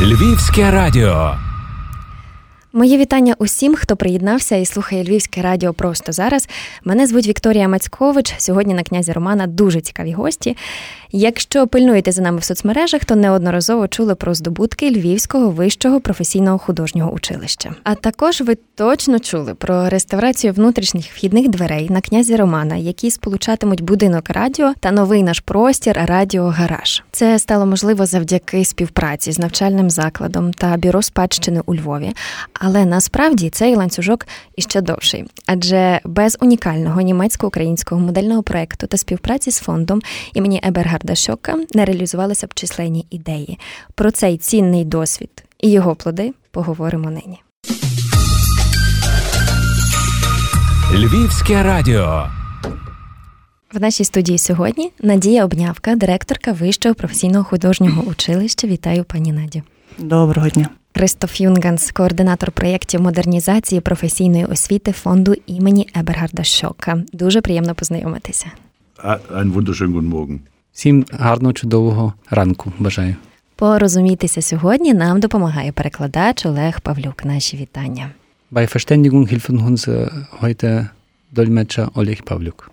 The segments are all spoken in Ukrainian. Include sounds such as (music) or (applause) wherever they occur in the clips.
Львівське радіо. Моє вітання усім, хто приєднався і слухає Львівське радіо просто зараз. Мене звуть Вікторія Мацькович. Сьогодні на князі Романа дуже цікаві гості. Якщо пильнуєте за нами в соцмережах, то неодноразово чули про здобутки Львівського вищого професійного художнього училища. А також ви точно чули про реставрацію внутрішніх вхідних дверей на князі Романа, які сполучатимуть будинок радіо та новий наш простір Радіо Гараж. Це стало можливо завдяки співпраці з навчальним закладом та бюро спадщини у Львові. Але насправді цей ланцюжок іще довший, адже без унікального німецько-українського модельного проекту та співпраці з фондом імені Ебергарда Шока не реалізувалися б численні ідеї. Про цей цінний досвід і його плоди поговоримо нині. Львівське радіо. В нашій студії сьогодні Надія Обнявка, директорка Вищого професійного художнього училища. Вітаю, пані Наді. Доброго дня. Кристоф Юнганс, координатор проєктів модернізації професійної освіти фонду імені Ебергарда Шока. Дуже приємно познайомитися. Ein wunderschönen guten Morgen. Всім гарного чудового ранку бажаю. Порозумітися сьогодні нам допомагає перекладач Олег Павлюк. Наші вітання. Bei Verständigung helfen uns heute Dolmetscher Oleg Pavluk.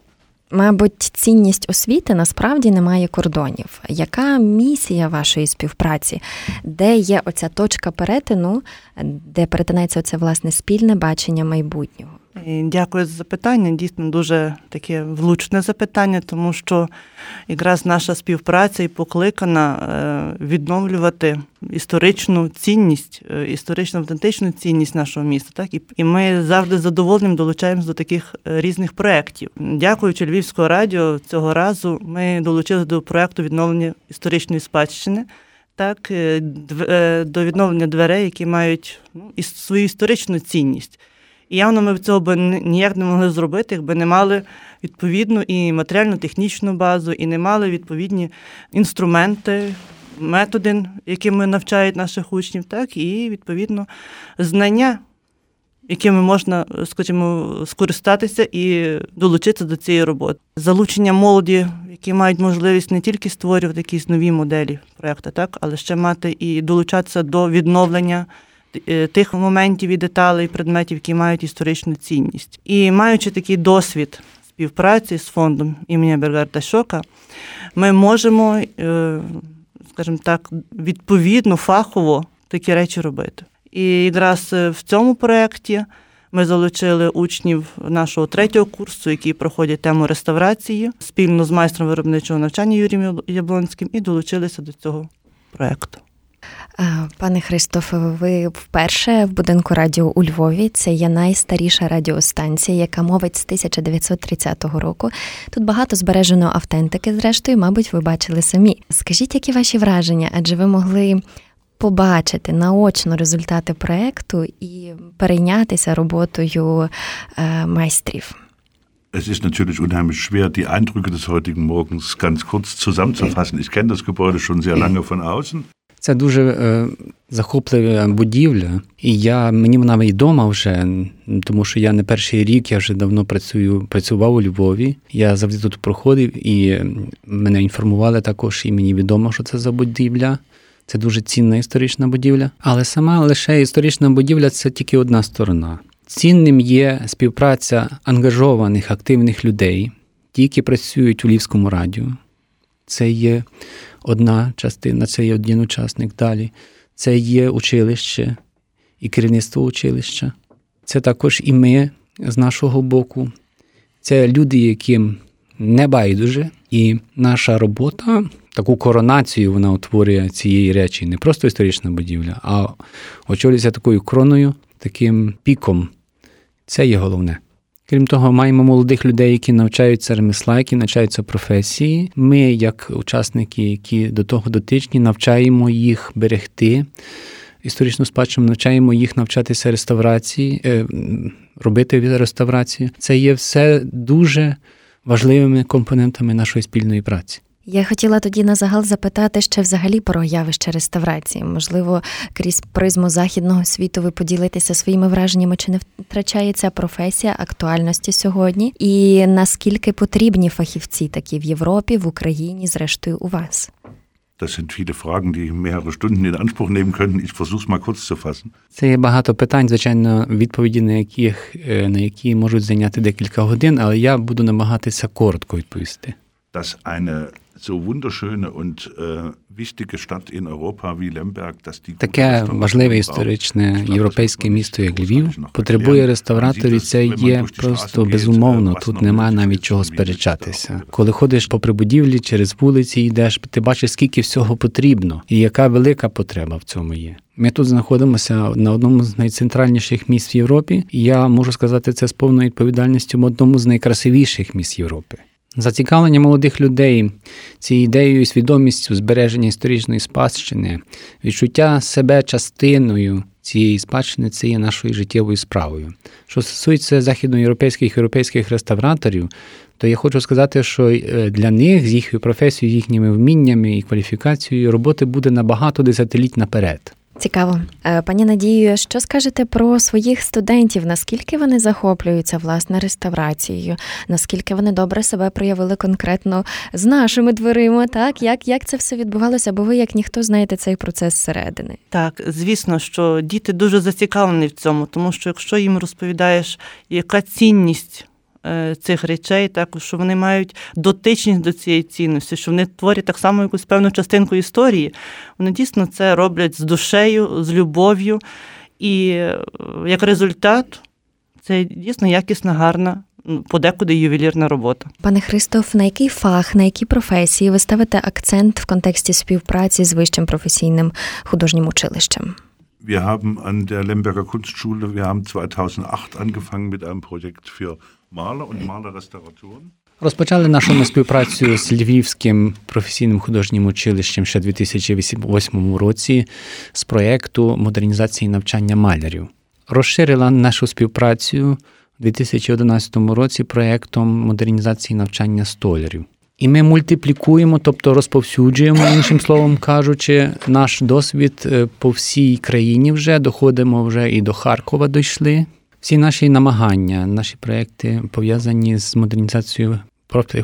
Мабуть, цінність освіти насправді не має кордонів. Яка місія вашої співпраці? Де є оця точка перетину, де перетинається оце власне спільне бачення майбутнього? Дякую за запитання. Дійсно, дуже таке влучне запитання, тому що якраз наша співпраця і покликана відновлювати історичну цінність, історично автентичну цінність нашого міста. Так і ми завжди з задоволенням долучаємося до таких різних проєктів. Дякуючи Львівського радіо, цього разу ми долучилися до проєкту відновлення історичної спадщини. Так, до відновлення дверей, які мають ну, свою історичну цінність. І явно ми цього б ніяк не могли зробити, якби не мали відповідну і матеріально-технічну базу, і не мали відповідні інструменти, методи, якими навчають наших учнів, так, і відповідно знання, якими можна, скажімо, скористатися і долучитися до цієї роботи. Залучення молоді, які мають можливість не тільки створювати якісь нові моделі проєкту, так, але ще мати і долучатися до відновлення тих моментів і деталей, предметів, які мають історичну цінність. І маючи такий досвід співпраці з фондом імені Бергарда Шока, ми можемо, скажімо так, відповідно, фахово такі речі робити. І якраз в цьому проєкті ми залучили учнів нашого третього курсу, які проходять тему реставрації спільно з майстром виробничого навчання Юрієм Яблонським, і долучилися до цього проєкту. Пане Христофе, ви вперше в будинку радіо у Львові. Це є найстаріша радіостанція, яка мовить з 1930 року. Тут багато збережено автентики, зрештою, мабуть, ви бачили самі. Скажіть, які ваші враження? Адже ви могли побачити наочно результати проекту і перейнятися роботою майстрів. Es ist natürlich unheimlich schwer, die Eindrücke des heutigen Morgens ganz kurz zusammenzufassen. Ich kenne das Gebäude schon sehr lange von außen. Це дуже е, захоплива будівля, і я мені вона відома вже, тому що я не перший рік, я вже давно працюю, працював у Львові. Я завжди тут проходив і мене інформували також, і мені відомо, що це за будівля. Це дуже цінна історична будівля. Але сама лише історична будівля це тільки одна сторона. Цінним є співпраця ангажованих, активних людей, ті, які працюють у Львівському радіо. Це є одна частина, це є один учасник далі. Це є училище і керівництво училища. Це також і ми з нашого боку. Це люди, яким не байдуже, і наша робота, таку коронацію вона утворює цієї речі, не просто історична будівля, а очолюється такою кроною, таким піком. Це є головне. Крім того, маємо молодих людей, які навчаються ремесла, які навчаються професії. Ми, як учасники, які до того дотичні, навчаємо їх берегти історичну спадщину, навчаємо їх навчатися реставрації, робити реставрацію. Це є все дуже важливими компонентами нашої спільної праці. Я хотіла тоді на загал запитати ще взагалі про явище реставрації. Можливо, крізь призму західного світу ви поділитеся своїми враженнями, чи не втрачає ця професія актуальності сьогодні, і наскільки потрібні фахівці такі в Європі, в Україні, зрештою, у вас? Das sind viele Fragen, die mehrere Stunden in Anspruch nehmen könnten. Ich versuche es mal kurz zu fassen. Це є багато питань, звичайно, відповіді на яких на які можуть зайняти декілька годин, але я буду намагатися коротко відповісти. Dass eine so wunderschöne und äh, wichtige Stadt in Europa wie Lemberg, dass die Таке важливе історичне європейське місто, як Львів, потребує реставраторів. Це є просто безумовно. Тут немає навіть чого сперечатися. Коли ходиш по прибудівлі через вулиці, йдеш, ти бачиш, скільки всього потрібно, і яка велика потреба в цьому є. Ми тут знаходимося на одному з найцентральніших міст в Європі, і я можу сказати це з повною відповідальністю в одному з найкрасивіших міст Європи. Зацікавлення молодих людей цією ідеєю і свідомістю збереження історичної спадщини, відчуття себе частиною цієї спадщини це є нашою життєвою справою. Що стосується західноєвропейських європейських реставраторів, то я хочу сказати, що для них з їхньою професією, їхніми вміннями і кваліфікацією роботи буде набагато десятиліть наперед. Цікаво, пані Надію, що скажете про своїх студентів? Наскільки вони захоплюються власне реставрацією? Наскільки вони добре себе проявили конкретно з нашими дверима? Так як як це все відбувалося? Бо ви як ніхто знаєте цей процес зсередини? Так, звісно, що діти дуже зацікавлені в цьому, тому що якщо їм розповідаєш, яка цінність. Цих речей, також що вони мають дотичність до цієї цінності, що вони творять так само якусь певну частинку історії. Вони дійсно це роблять з душею, з любов'ю, і як результат, це дійсно якісна, гарна, подекуди ювелірна робота. Пане Христоф, на який фах, на які професії ви ставите акцент в контексті співпраці з вищим професійним художнім училищем? Wir haben an der Lemberger Kunstschule, wir haben 2008 angefangen mit einem Projekt für. Розпочали нашу співпрацю з Львівським професійним художнім училищем ще 2008 році з проєкту модернізації навчання малярів. Розширила нашу співпрацю у 2011 році проєктом модернізації навчання столярів. І ми мультиплікуємо, тобто розповсюджуємо, іншим словом кажучи, наш досвід по всій країні вже доходимо вже і до Харкова дійшли. Всі наші намагання, наші проекти пов'язані з модернізацією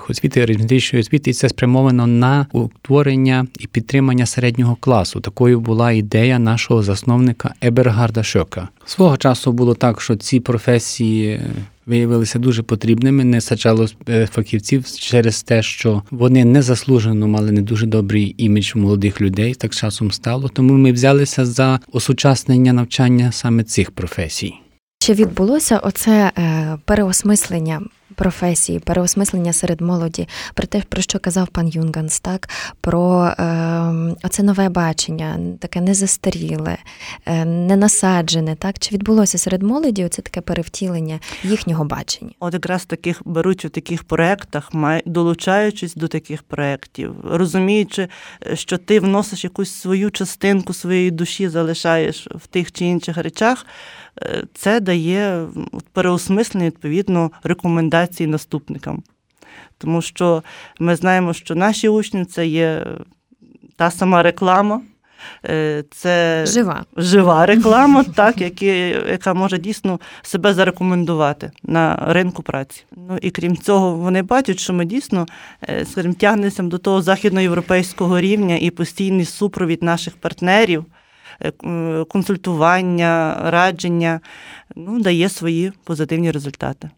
освіти, орієнтичної освіти, і це спрямовано на утворення і підтримання середнього класу. Такою була ідея нашого засновника Ебергарда Шока. Свого часу було так, що ці професії виявилися дуже потрібними, не саджало фахівців через те, що вони незаслужено мали не дуже добрий імідж молодих людей. Так часом стало. Тому ми взялися за осучаснення навчання саме цих професій. Чи відбулося оце е, переосмислення професії, переосмислення серед молоді, про те, про що казав пан Юнганс, так про е, оце нове бачення, таке незастаріле, е, ненасаджене, так чи відбулося серед молоді оце таке перевтілення їхнього бачення? От якраз таких беруть у таких проєктах, долучаючись до таких проєктів, розуміючи, що ти вносиш якусь свою частинку своєї душі, залишаєш в тих чи інших речах. Це дає переосмислення, відповідно, рекомендацій наступникам. Тому що ми знаємо, що наші учні це є та сама реклама, це жива жива реклама, (laughs) так, які, яка може дійсно себе зарекомендувати на ринку праці. Ну і крім цього, вони бачать, що ми дійсно скажімо, тягнемося до того західноєвропейського рівня і постійний супровід наших партнерів. Консультування, радження ну, дає свої позитивні результати.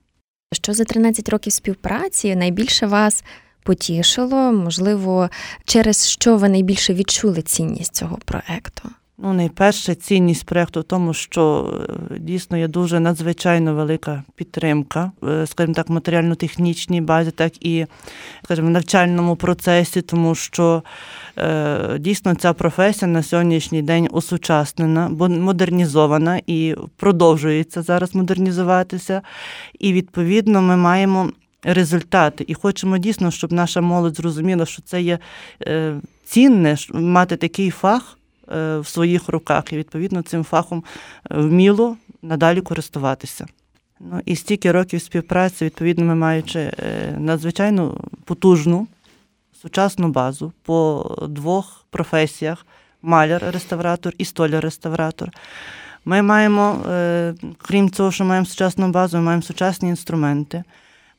Що за 13 років співпраці найбільше вас потішило? Можливо, через що ви найбільше відчули цінність цього проекту? Ну, найперше, цінність проєкту в тому, що дійсно є дуже надзвичайно велика підтримка, скажімо так, матеріально-технічній базі, так і скажімо, навчальному процесі, тому що дійсно ця професія на сьогоднішній день осучаснена, модернізована і продовжується зараз модернізуватися. І відповідно ми маємо результати. І хочемо дійсно, щоб наша молодь зрозуміла, що це є цінне мати такий фах в своїх руках, і відповідно цим фахом вміло надалі користуватися. Ну і стільки років співпраці, відповідно, ми маючи надзвичайно потужну сучасну базу по двох професіях: маляр-реставратор і столяр-реставратор. Ми маємо, крім цього, що маємо сучасну базу, ми маємо сучасні інструменти.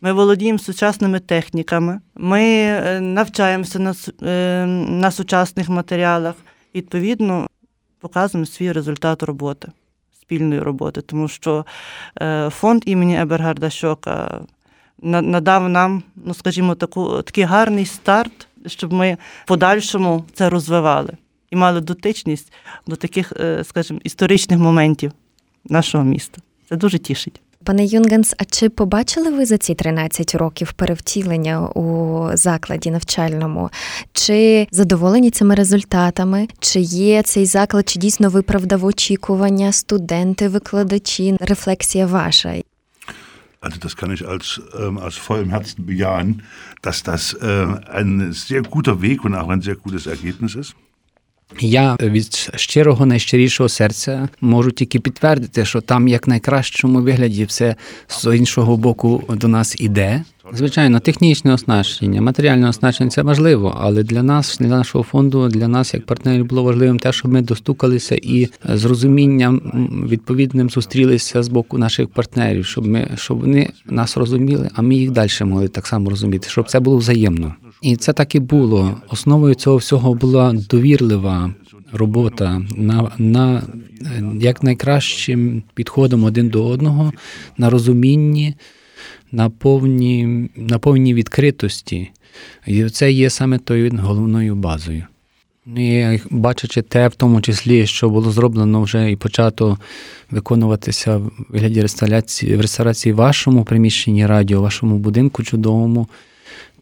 Ми володіємо сучасними техніками, ми е, навчаємося на, е, на сучасних матеріалах. Відповідно, показуємо свій результат роботи, спільної роботи, тому що е, фонд імені Ебергарда Щока надав нам, ну скажімо, таку такий гарний старт, щоб ми в подальшому це розвивали і мали дотичність до таких, скажімо, історичних моментів нашого міста. Це дуже тішить. Пане Юнгенс, а чи побачили ви за ці 13 років перевтілення у закладі навчальному? Чи задоволені цими результатами? Чи є цей заклад, чи дійсно виправдав очікування студенти, викладачі? Рефлексія ваша? Also das kann ich als, ähm, aus vollem Herzen bejahen, dass das äh, ein sehr guter Weg und auch ein sehr gutes Ergebnis ist. Я від щирого найщирішого серця можу тільки підтвердити, що там як найкращому вигляді все з іншого боку до нас іде. Звичайно, технічне оснащення, матеріальне оснащення це важливо, але для нас, для нашого фонду, для нас, як партнерів, було важливим те, щоб ми достукалися і з розумінням відповідним зустрілися з боку наших партнерів, щоб ми щоб вони нас розуміли, а ми їх далі могли так само розуміти, щоб це було взаємно. І це так і було. Основою цього всього була довірлива робота на на як найкращим підходом один до одного, на розумінні, на повній на повній відкритості. І це є саме тою головною базою. І бачачи те, в тому числі, що було зроблено вже і почато виконуватися в вигляді реставрації в реставрації вашому приміщенні радіо, вашому будинку чудовому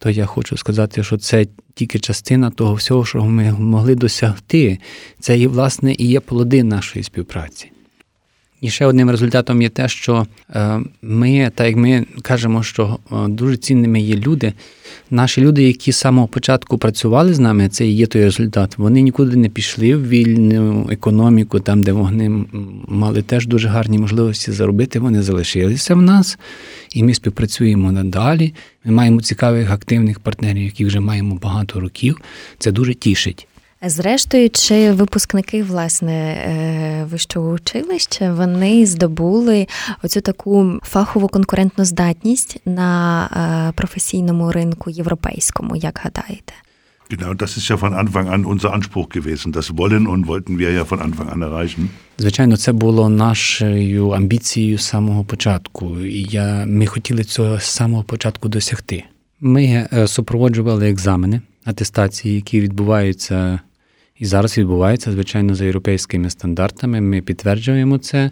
то я хочу сказати, що це тільки частина того всього, що ми могли досягти. Це і, власне, і є плоди нашої співпраці. І ще одним результатом є те, що е, ми, так як ми кажемо, що е, дуже цінними є люди. Наші люди, які з самого початку працювали з нами, це і є той результат. Вони нікуди не пішли в вільну економіку, там, де вони мали теж дуже гарні можливості заробити. Вони залишилися в нас, і ми співпрацюємо надалі. Ми маємо цікавих активних партнерів, які вже маємо багато років. Це дуже тішить. Зрештою, чи випускники власне е, вищого училища вони здобули оцю таку фахову конкурентну здатність на е, професійному ринку європейському, як гадаєте? Genau, das ist ja von Anfang an unser Anspruch gewesen. Das wollen und wollten wir ja von Anfang an erreichen. Звичайно, це було нашою амбіцією з самого початку. І я, ми хотіли цього з самого початку досягти. Ми супроводжували екзамени, атестації, які відбуваються і зараз відбувається, звичайно, за європейськими стандартами. Ми підтверджуємо це,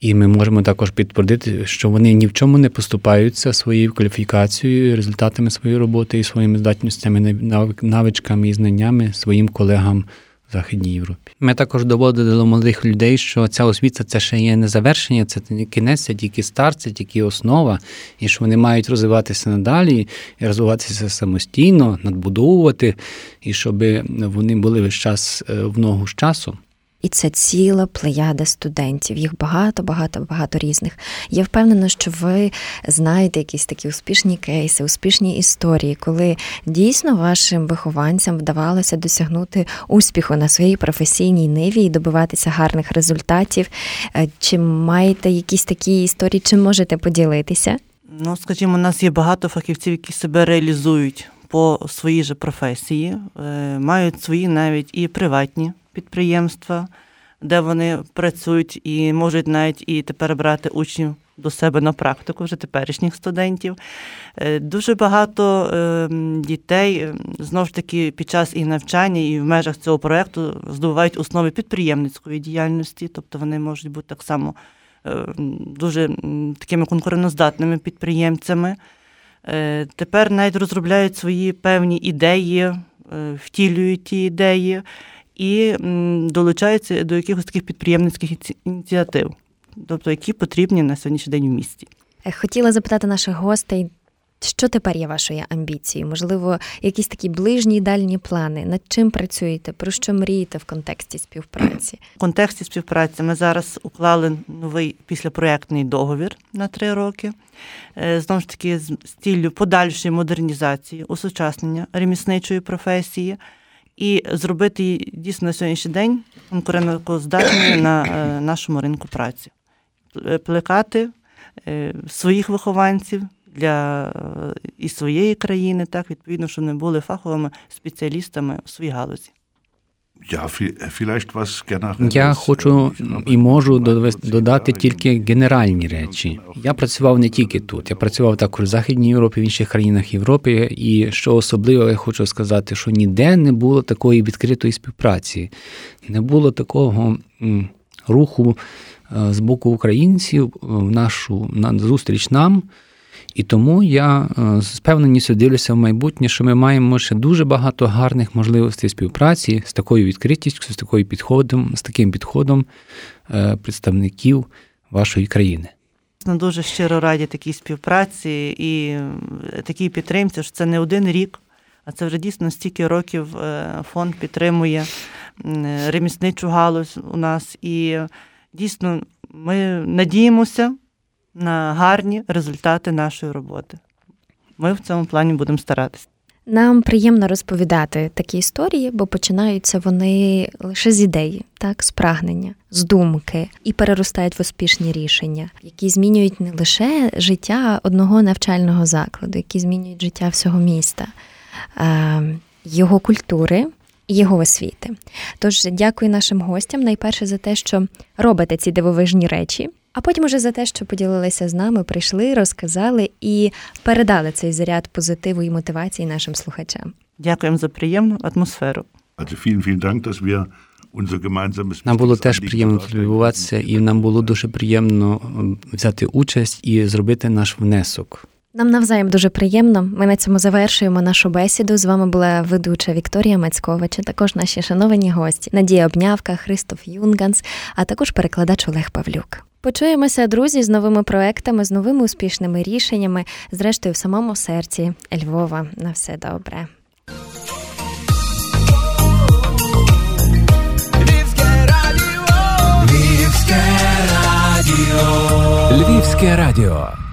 і ми можемо також підтвердити, що вони ні в чому не поступаються своєю кваліфікацією, результатами своєї роботи і своїми здатностями, навичками і знаннями своїм колегам Західній Європі. Ми також доводили до молодих людей, що ця освіта це ще є не завершення, це не кінець, це тільки старт, це тільки основа, і що вони мають розвиватися надалі, і розвиватися самостійно, надбудовувати, і щоб вони були весь час е, в ногу з часом. І це ціла плеяда студентів. Їх багато, багато, багато різних. Я впевнена, що ви знаєте якісь такі успішні кейси, успішні історії, коли дійсно вашим вихованцям вдавалося досягнути успіху на своїй професійній ниві і добиватися гарних результатів. Е, чи маєте якісь такі історії, чи можете поділитися? Ну, скажімо, у нас є багато фахівців, які себе реалізують по своїй же професії, е, мають свої навіть і приватні підприємства, де вони працюють і можуть навіть і тепер брати учнів до себе на практику, вже теперішніх студентів. Е, дуже багато ем, дітей ем, знову ж таки під час і навчання, і в межах цього проєкту здобувають основи підприємницької діяльності, тобто вони можуть бути так само ем, дуже такими конкурентоздатними підприємцями. Е, тепер навіть розробляють свої певні ідеї, е, втілюють ті ідеї і долучаються до якихось таких підприємницьких ініціатив, тобто які потрібні на сьогоднішній день в місті. Е, хотіла запитати наших гостей. Що тепер є вашою амбіцією? Можливо, якісь такі ближні і дальні плани? Над чим працюєте? Про що мрієте в контексті співпраці? В контексті співпраці ми зараз уклали новий післяпроєктний договір на три роки. Е, знову ж таки, з ціллю подальшої модернізації, осучаснення ремісничої професії і зробити дійсно на сьогоднішній день конкурентоздатною на е, нашому ринку праці, плекати е, своїх вихованців для е, і своєї країни, так відповідно, щоб вони були фаховими спеціалістами у своїй галузі. Я хочу і можу додати тільки генеральні речі. Я працював не тільки тут, я працював також в Західній Європі, в інших країнах Європи. І що особливо я хочу сказати, що ніде не було такої відкритої співпраці, не було такого руху е, з боку українців в нашу на зустріч нам. І тому я е, з певненістю дивлюся в майбутнє, що ми маємо ще дуже багато гарних можливостей співпраці з такою відкритістю, з такою підходом, з таким підходом е, представників вашої країни. Дуже щиро раді такій співпраці і такій підтримці, що це не один рік, а це вже дійсно стільки років е, фонд підтримує ремісничу галузь у нас. І дійсно ми надіємося на гарні результати нашої роботи. Ми в цьому плані будемо старатися. Нам приємно розповідати такі історії, бо починаються вони лише з ідеї, так, з прагнення, з думки і переростають в успішні рішення, які змінюють не лише життя одного навчального закладу, які змінюють життя всього міста, його культури. Його освіти. Тож дякую нашим гостям найперше за те, що робите ці дивовижні речі, а потім уже за те, що поділилися з нами, прийшли, розказали і передали цей заряд позитиву і мотивації нашим слухачам. Дякуємо за приємну атмосферу. Нам було теж приємно спілкуватися, і нам було дуже приємно взяти участь і зробити наш внесок. Нам навзаєм дуже приємно. Ми на цьому завершуємо нашу бесіду. З вами була ведуча Вікторія Мацькович, а також наші шановані гості Надія Обнявка, Христоф Юнганс, а також перекладач Олег Павлюк. Почуємося, друзі, з новими проектами, з новими успішними рішеннями, зрештою в самому серці Львова. На все добре. Львівське радіо. Львівське радіо. Львівське радіо.